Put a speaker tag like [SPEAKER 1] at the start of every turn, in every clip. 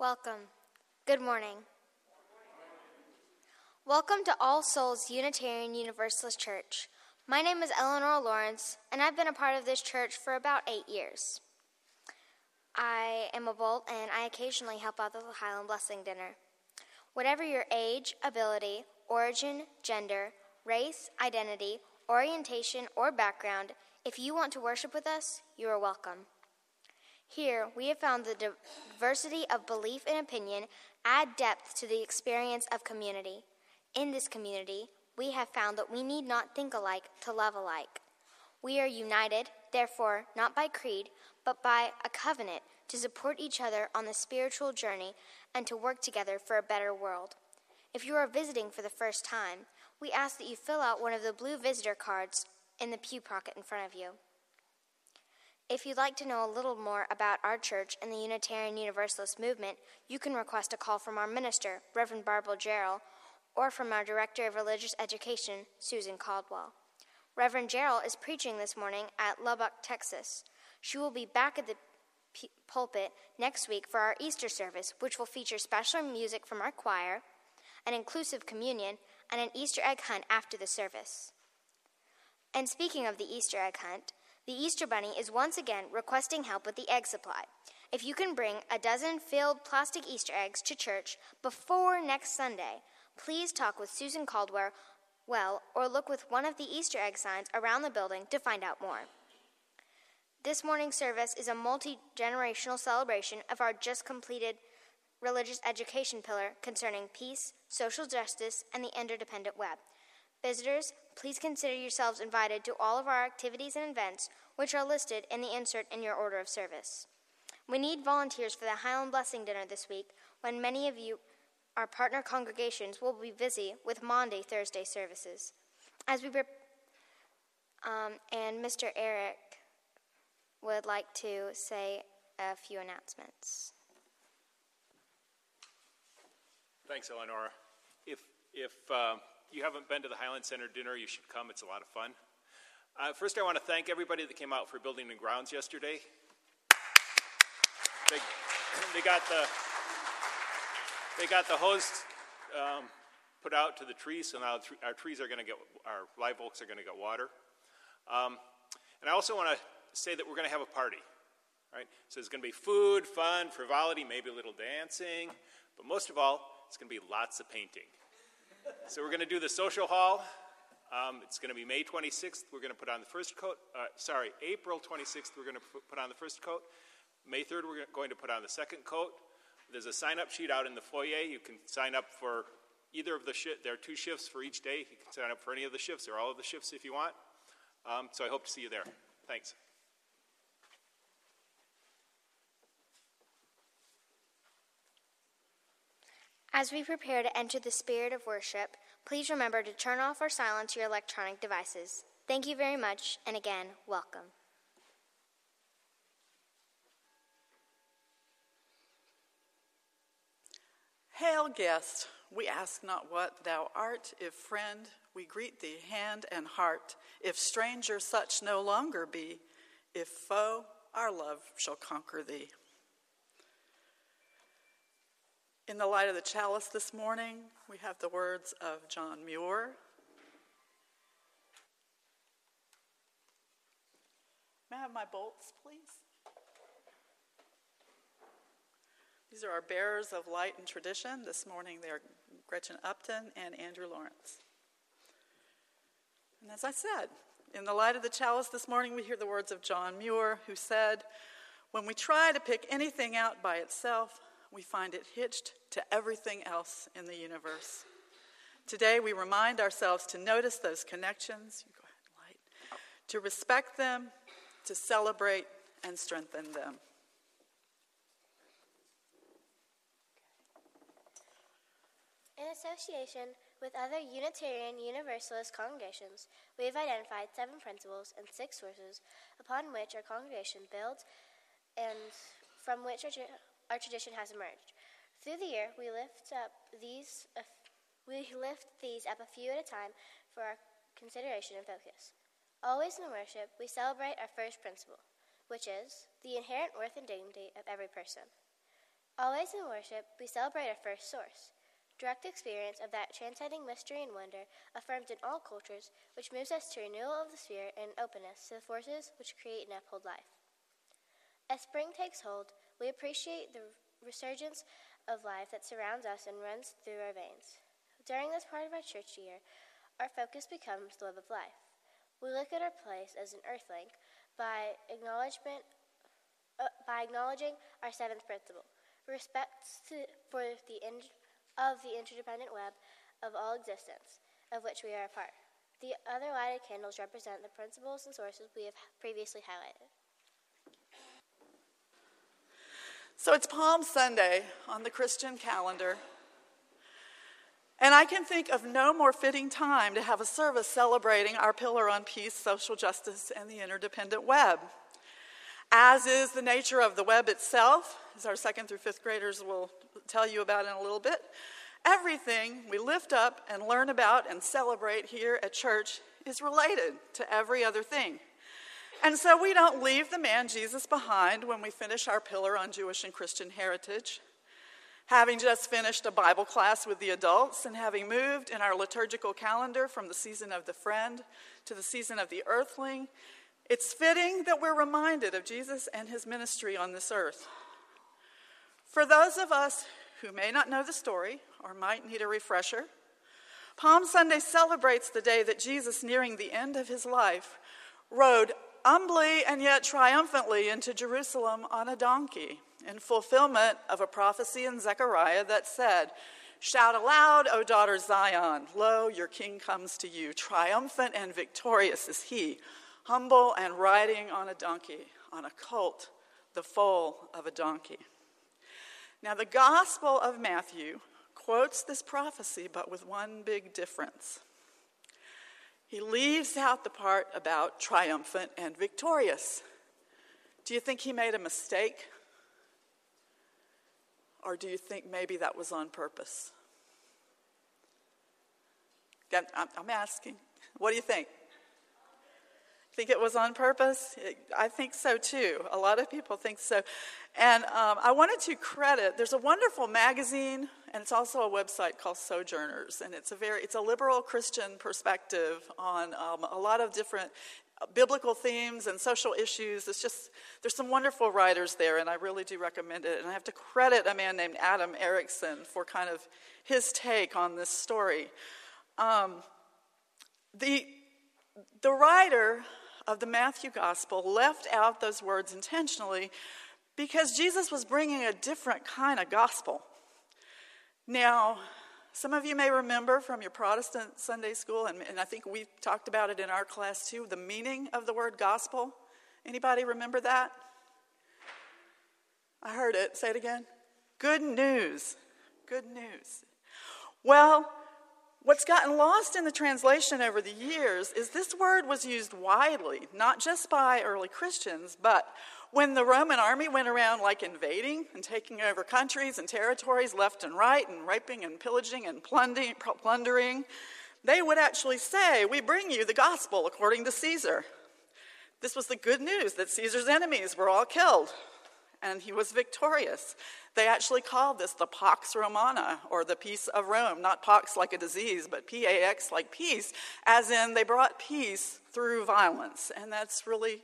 [SPEAKER 1] Welcome. Good morning. Welcome to All Souls Unitarian Universalist Church. My name is Eleanor Lawrence, and I've been a part of this church for about eight years. I am a bolt, and I occasionally help out with the Highland Blessing Dinner. Whatever your age, ability, origin, gender, race, identity, orientation, or background, if you want to worship with us, you are welcome. Here, we have found the diversity of belief and opinion add depth to the experience of community. In this community, we have found that we need not think alike to love alike. We are united, therefore, not by creed, but by a covenant to support each other on the spiritual journey and to work together for a better world. If you are visiting for the first time, we ask that you fill out one of the blue visitor cards in the pew pocket in front of you. If you'd like to know a little more about our church and the Unitarian Universalist movement, you can request a call from our minister, Reverend Barbara Gerald, or from our Director of Religious Education, Susan Caldwell. Reverend Gerald is preaching this morning at Lubbock, Texas. She will be back at the p- pulpit next week for our Easter service, which will feature special music from our choir, an inclusive communion, and an Easter egg hunt after the service. And speaking of the Easter egg hunt, the Easter Bunny is once again requesting help with the egg supply. If you can bring a dozen filled plastic Easter eggs to church before next Sunday, please talk with Susan Caldwell well or look with one of the Easter egg signs around the building to find out more. This morning's service is a multi generational celebration of our just completed religious education pillar concerning peace, social justice, and the interdependent web. Visitors, please consider yourselves invited to all of our activities and events, which are listed in the insert in your order of service. We need volunteers for the Highland Blessing Dinner this week, when many of you, our partner congregations, will be busy with Maundy Thursday services. As we um, and Mr. Eric would like to say a few announcements.
[SPEAKER 2] Thanks, Eleanor. If, if uh, you haven't been to the Highland Center dinner, you should come. It's a lot of fun. Uh, first, I want to thank everybody that came out for Building and Grounds yesterday. They, they got the they got the host um, put out to the trees, so now our trees are going to get our live oaks are going to get water. Um, and I also want to say that we're going to have a party. Right? So there's going to be food, fun, frivolity, maybe a little dancing, but most of all, it's going to be lots of painting. So we're going to do the social hall. Um, it's going to be May 26th. We're going to put on the first coat. Uh, sorry, April 26th. We're going to put on the first coat. May 3rd. We're going to put on the second coat. There's a sign-up sheet out in the foyer. You can sign up for either of the shifts. There are two shifts for each day. You can sign up for any of the shifts or all of the shifts if you want. Um, so I hope to see you there. Thanks.
[SPEAKER 1] As we prepare to enter the spirit of worship, please remember to turn off or silence your electronic devices. Thank you very much, and again, welcome.
[SPEAKER 3] Hail, guest, we ask not what thou art, if friend, we greet thee hand and heart. If stranger, such no longer be. If foe, our love shall conquer thee. In the light of the chalice this morning, we have the words of John Muir. May I have my bolts, please? These are our bearers of light and tradition. This morning they are Gretchen Upton and Andrew Lawrence. And as I said, in the light of the chalice this morning, we hear the words of John Muir, who said, When we try to pick anything out by itself, we find it hitched to everything else in the universe. Today, we remind ourselves to notice those connections, ahead, to respect them, to celebrate and strengthen them.
[SPEAKER 4] In association with other Unitarian Universalist congregations, we have identified seven principles and six sources upon which our congregation builds and from which our our tradition has emerged. Through the year, we lift up these uh, we lift these up a few at a time for our consideration and focus. Always in worship, we celebrate our first principle, which is the inherent worth and dignity of every person. Always in worship, we celebrate our first source. Direct experience of that transcending mystery and wonder affirmed in all cultures, which moves us to renewal of the spirit and openness to the forces which create and uphold life. As spring takes hold, we appreciate the resurgence of life that surrounds us and runs through our veins. During this part of our church year, our focus becomes the web of life. We look at our place as an earthling by acknowledgement uh, by acknowledging our seventh principle, respect to, for the in, of the interdependent web of all existence, of which we are a part. The other lighted candles represent the principles and sources we have previously highlighted.
[SPEAKER 3] So it's Palm Sunday on the Christian calendar. And I can think of no more fitting time to have a service celebrating our pillar on peace, social justice, and the interdependent web. As is the nature of the web itself, as our second through fifth graders will tell you about in a little bit, everything we lift up and learn about and celebrate here at church is related to every other thing. And so we don't leave the man Jesus behind when we finish our pillar on Jewish and Christian heritage. Having just finished a Bible class with the adults and having moved in our liturgical calendar from the season of the friend to the season of the earthling, it's fitting that we're reminded of Jesus and his ministry on this earth. For those of us who may not know the story or might need a refresher, Palm Sunday celebrates the day that Jesus, nearing the end of his life, rode humbly and yet triumphantly into Jerusalem on a donkey in fulfillment of a prophecy in Zechariah that said, Shout aloud, O daughter Zion, lo, your king comes to you. Triumphant and victorious is he, humble and riding on a donkey, on a colt, the foal of a donkey. Now, the Gospel of Matthew quotes this prophecy, but with one big difference. He leaves out the part about triumphant and victorious. Do you think he made a mistake? Or do you think maybe that was on purpose? I'm asking. What do you think? Think it was on purpose? I think so too. A lot of people think so. And um, I wanted to credit, there's a wonderful magazine and it's also a website called Sojourners, and it's a very it's a liberal Christian perspective on um, a lot of different biblical themes and social issues. It's just there's some wonderful writers there, and I really do recommend it. And I have to credit a man named Adam Erickson for kind of his take on this story. Um, the the writer of the Matthew Gospel left out those words intentionally because Jesus was bringing a different kind of gospel. Now, some of you may remember from your Protestant Sunday school, and, and, I think we talked about it in our class too, the meaning of the word gospel. Anybody remember that? I heard it. Say it again. Good news. Good news. Well, what's gotten lost in the translation over the years is this word was used widely, not just by early Christians, but when the Roman army went around like invading and taking over countries and territories left and right and raping and pillaging and plundering, they would actually say, We bring you the gospel according to Caesar. This was the good news that Caesar's enemies were all killed and he was victorious. They actually called this the Pax Romana, or the peace of Rome. Not Pax like a disease, but P A X like peace, as in they brought peace through violence. And that's really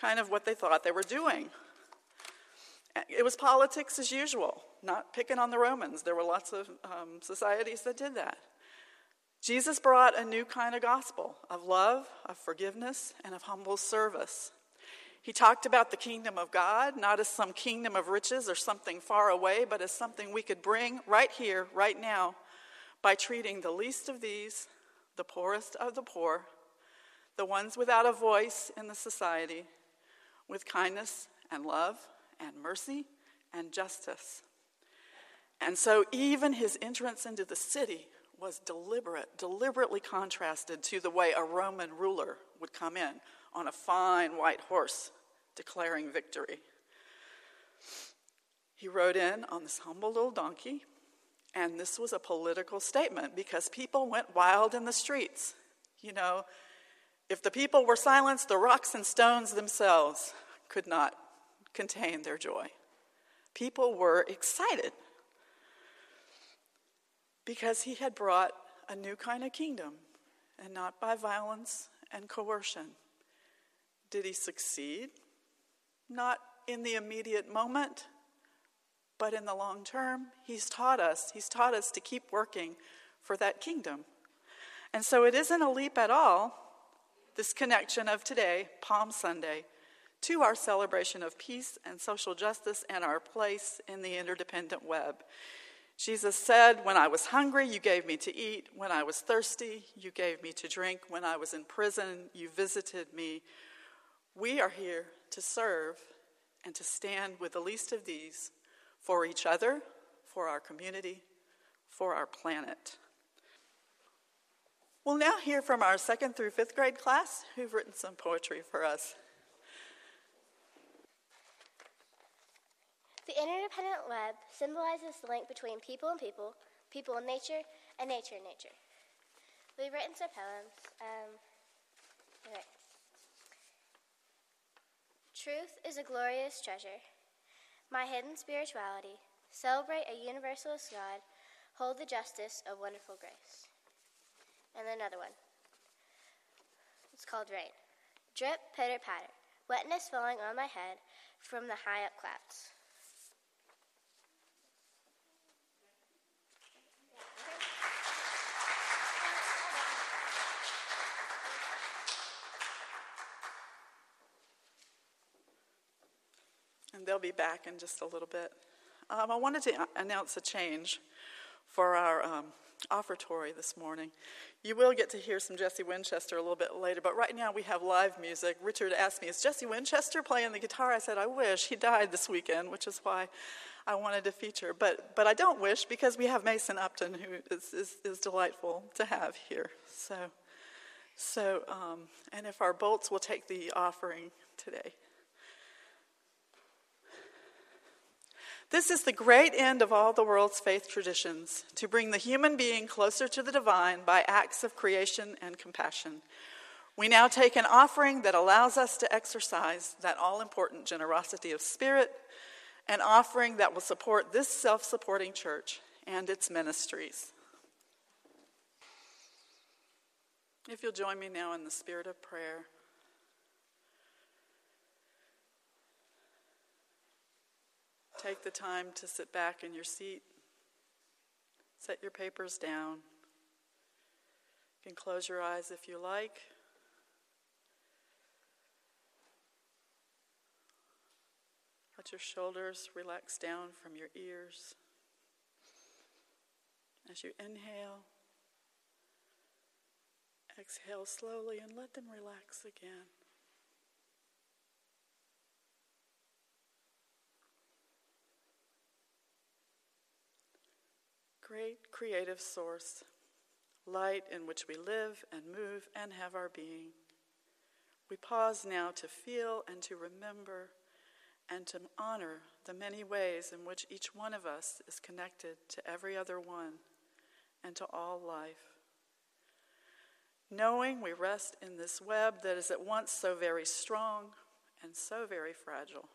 [SPEAKER 3] kind of what they thought they were doing. It was politics as usual, not picking on the Romans. There were lots of um, societies that did that. Jesus brought a new kind of gospel of love, of forgiveness, and of humble service. He talked about the kingdom of God, not as some kingdom of riches or something far away, but as something we could bring right here, right now, by treating the least of these, the poorest of the poor, the ones without a voice in the society, with kindness and love and mercy and justice. And so, even his entrance into the city was deliberate, deliberately contrasted to the way a Roman ruler would come in on a fine white horse declaring victory. He rode in on this humble little donkey, and this was a political statement because people went wild in the streets. You know, if the people were silenced, the rocks and stones themselves could not contain their joy. People were excited because he had brought a new kind of kingdom and not by violence and coercion. Did he succeed? Not in the immediate moment, but in the long term. He's taught us, he's taught us to keep working for that kingdom. And so it isn't a leap at all, this connection of today, Palm Sunday, to our celebration of peace and social justice and our place in the interdependent web. Jesus said, When I was hungry, you gave me to eat. When I was thirsty, you gave me to drink. When I was in prison, you visited me. We are here to serve and to stand with the least of these for each other, for our community, for our planet. We'll now hear from our second through fifth grade class who've written some poetry for us.
[SPEAKER 4] The interdependent web symbolizes the link between people and people, people and nature, and nature and nature. We've written some poems. Um. Truth is a glorious treasure. My hidden spirituality. Celebrate a universalist God. Hold the justice of wonderful grace. And another one. It's called Rain. Drip, pitter, patter. Wetness falling on my head from the high up clouds.
[SPEAKER 3] and they'll be back in just a little bit. Um, I wanted to announce a change for our um, offertory this morning. You will get to hear some Jesse Winchester a little bit later, but right now we have live music. Richard asked me, Is Jesse Winchester playing the guitar? I said, I wish. He died this weekend, which is why I wanted to feature. But, but I don't wish because we have Mason Upton, who is, is, is delightful to have here. So, so um, and if our bolts will take the offering today. This is the great end of all the world's faith traditions to bring the human being closer to the divine by acts of creation and compassion. We now take an offering that allows us to exercise that all important generosity of spirit, an offering that will support this self supporting church and its ministries. If you'll join me now in the spirit of prayer. Take the time to sit back in your seat. Set your papers down. You can close your eyes if you like. Let your shoulders relax down from your ears. As you inhale, exhale slowly and let them relax again. Great creative source, light in which we live and move and have our being. We pause now to feel and to remember and to honor the many ways in which each one of us is connected to every other one and to all life. Knowing we rest in this web that is at once so very strong and so very fragile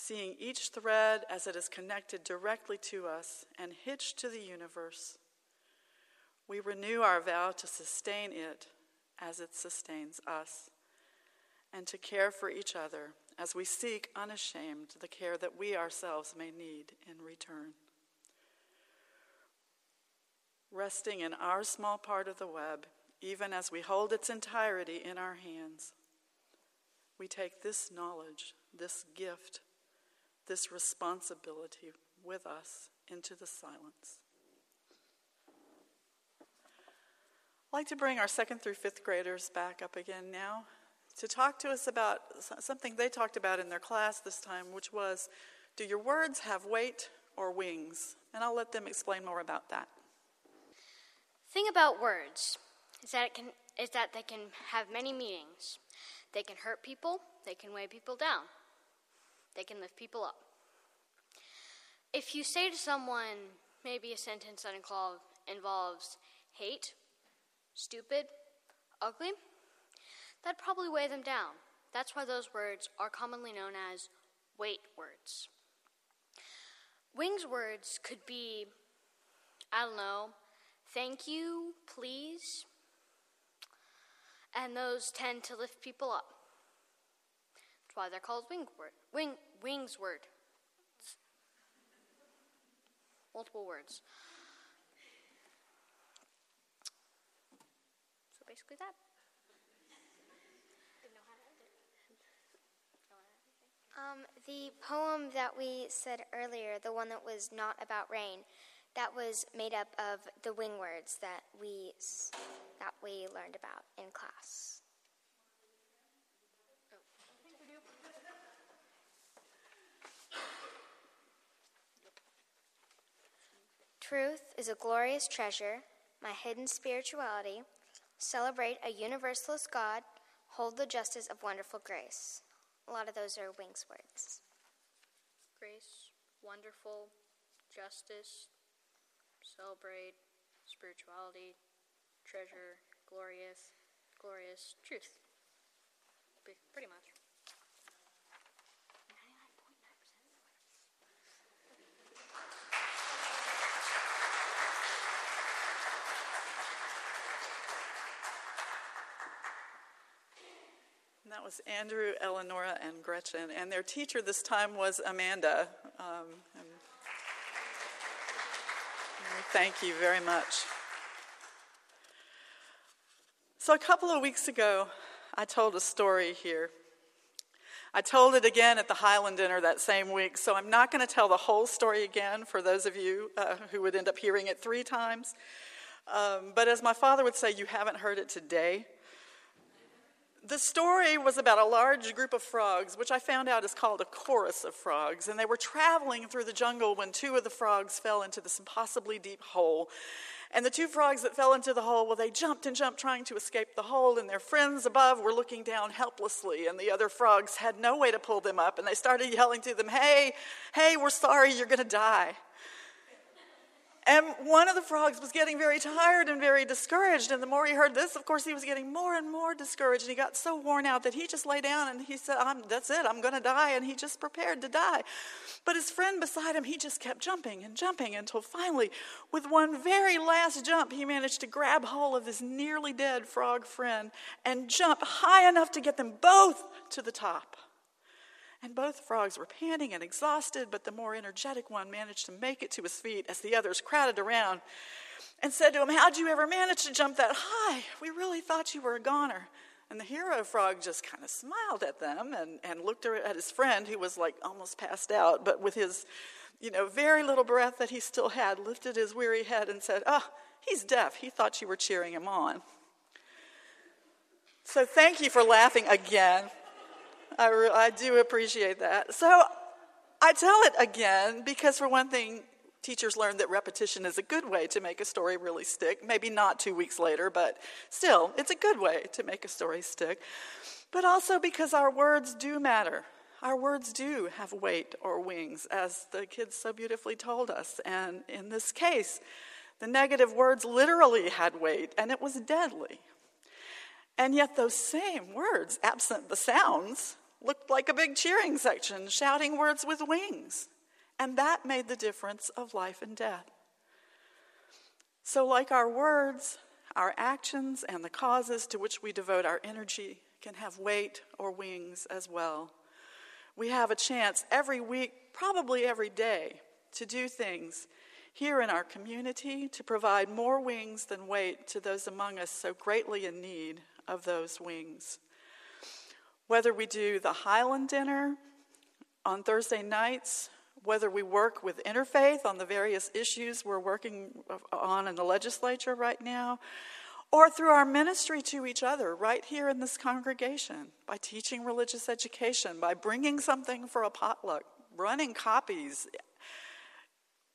[SPEAKER 3] seeing each thread as it is connected directly to us and hitched to the universe, we renew our vow to sustain it as it sustains us, and to care for each other as we seek unashamed the care that we ourselves may need in return. Resting in our small part of the web, even as we hold its entirety in our hands, we take this knowledge, this gift, this responsibility with us into the silence. I'd like to bring our second through fifth graders back up again now to talk to us about something they talked about in their class this time, which was do your words have weight or wings? And I'll let them explain more about that.
[SPEAKER 1] Thing about words is that it can is that they can have many meanings. They can hurt people, they can weigh people down. They can lift people up. If you say to someone, maybe a sentence that involves hate, stupid, ugly, that'd probably weigh them down. That's why those words are commonly known as weight words. Wings words could be, I don't know, thank you, please. And those tend to lift people up. Why they're called wing word. Wing, wings word. Multiple words. So basically that.
[SPEAKER 4] Um, the poem that we said earlier, the one that was not about rain, that was made up of the wing words that we that we learned about in class. Truth is a glorious treasure, my hidden spirituality. Celebrate a universalist God, hold the justice of wonderful grace. A lot of those are wings words.
[SPEAKER 1] Grace, wonderful, justice, celebrate, spirituality, treasure, glorious, glorious, truth. Pretty much.
[SPEAKER 3] And that was Andrew, Eleonora, and Gretchen. And their teacher this time was Amanda. Um, thank you very much. So, a couple of weeks ago, I told a story here. I told it again at the Highland dinner that same week, so I'm not going to tell the whole story again for those of you uh, who would end up hearing it three times. Um, but as my father would say, you haven't heard it today. The story was about a large group of frogs, which I found out is called a chorus of frogs, and they were traveling through the jungle when two of the frogs fell into this impossibly deep hole. And the two frogs that fell into the hole, well, they jumped and jumped trying to escape the hole, and their friends above were looking down helplessly, and the other frogs had no way to pull them up, and they started yelling to them, Hey, hey, we're sorry, you're going to die. And one of the frogs was getting very tired and very discouraged. And the more he heard this, of course, he was getting more and more discouraged. And he got so worn out that he just lay down and he said, That's it, I'm going to die. And he just prepared to die. But his friend beside him, he just kept jumping and jumping until finally, with one very last jump, he managed to grab hold of this nearly dead frog friend and jump high enough to get them both to the top. And both frogs were panting and exhausted, but the more energetic one managed to make it to his feet as the others crowded around and said to him, How'd you ever manage to jump that high? We really thought you were a goner. And the hero frog just kind of smiled at them and, and looked at his friend, who was like almost passed out, but with his, you know, very little breath that he still had, lifted his weary head and said, Oh, he's deaf. He thought you were cheering him on. So thank you for laughing again. I, re- I do appreciate that. So I tell it again because, for one thing, teachers learned that repetition is a good way to make a story really stick. Maybe not two weeks later, but still, it's a good way to make a story stick. But also because our words do matter. Our words do have weight or wings, as the kids so beautifully told us. And in this case, the negative words literally had weight, and it was deadly. And yet, those same words, absent the sounds, looked like a big cheering section, shouting words with wings. And that made the difference of life and death. So, like our words, our actions and the causes to which we devote our energy can have weight or wings as well. We have a chance every week, probably every day, to do things here in our community to provide more wings than weight to those among us so greatly in need of those wings. Whether we do the Highland dinner on Thursday nights, whether we work with Interfaith on the various issues we're working on in the legislature right now, or through our ministry to each other right here in this congregation by teaching religious education, by bringing something for a potluck, running copies.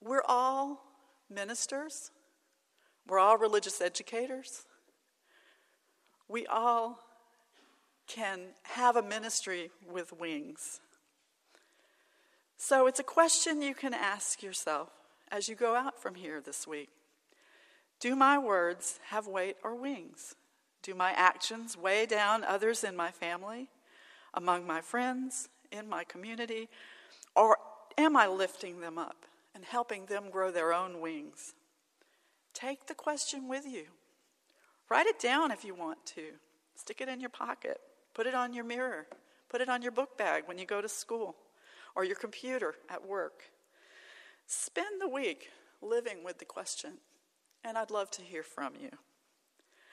[SPEAKER 3] We're all ministers, we're all religious educators. We all can have a ministry with wings. So it's a question you can ask yourself as you go out from here this week. Do my words have weight or wings? Do my actions weigh down others in my family, among my friends, in my community? Or am I lifting them up and helping them grow their own wings. Take the question with you. Write it down if you want to. Stick it in your pocket. Put it on your mirror. Put it on your book bag when you go to school or your computer at work. Spend the week living with the question, and I'd love to hear from you.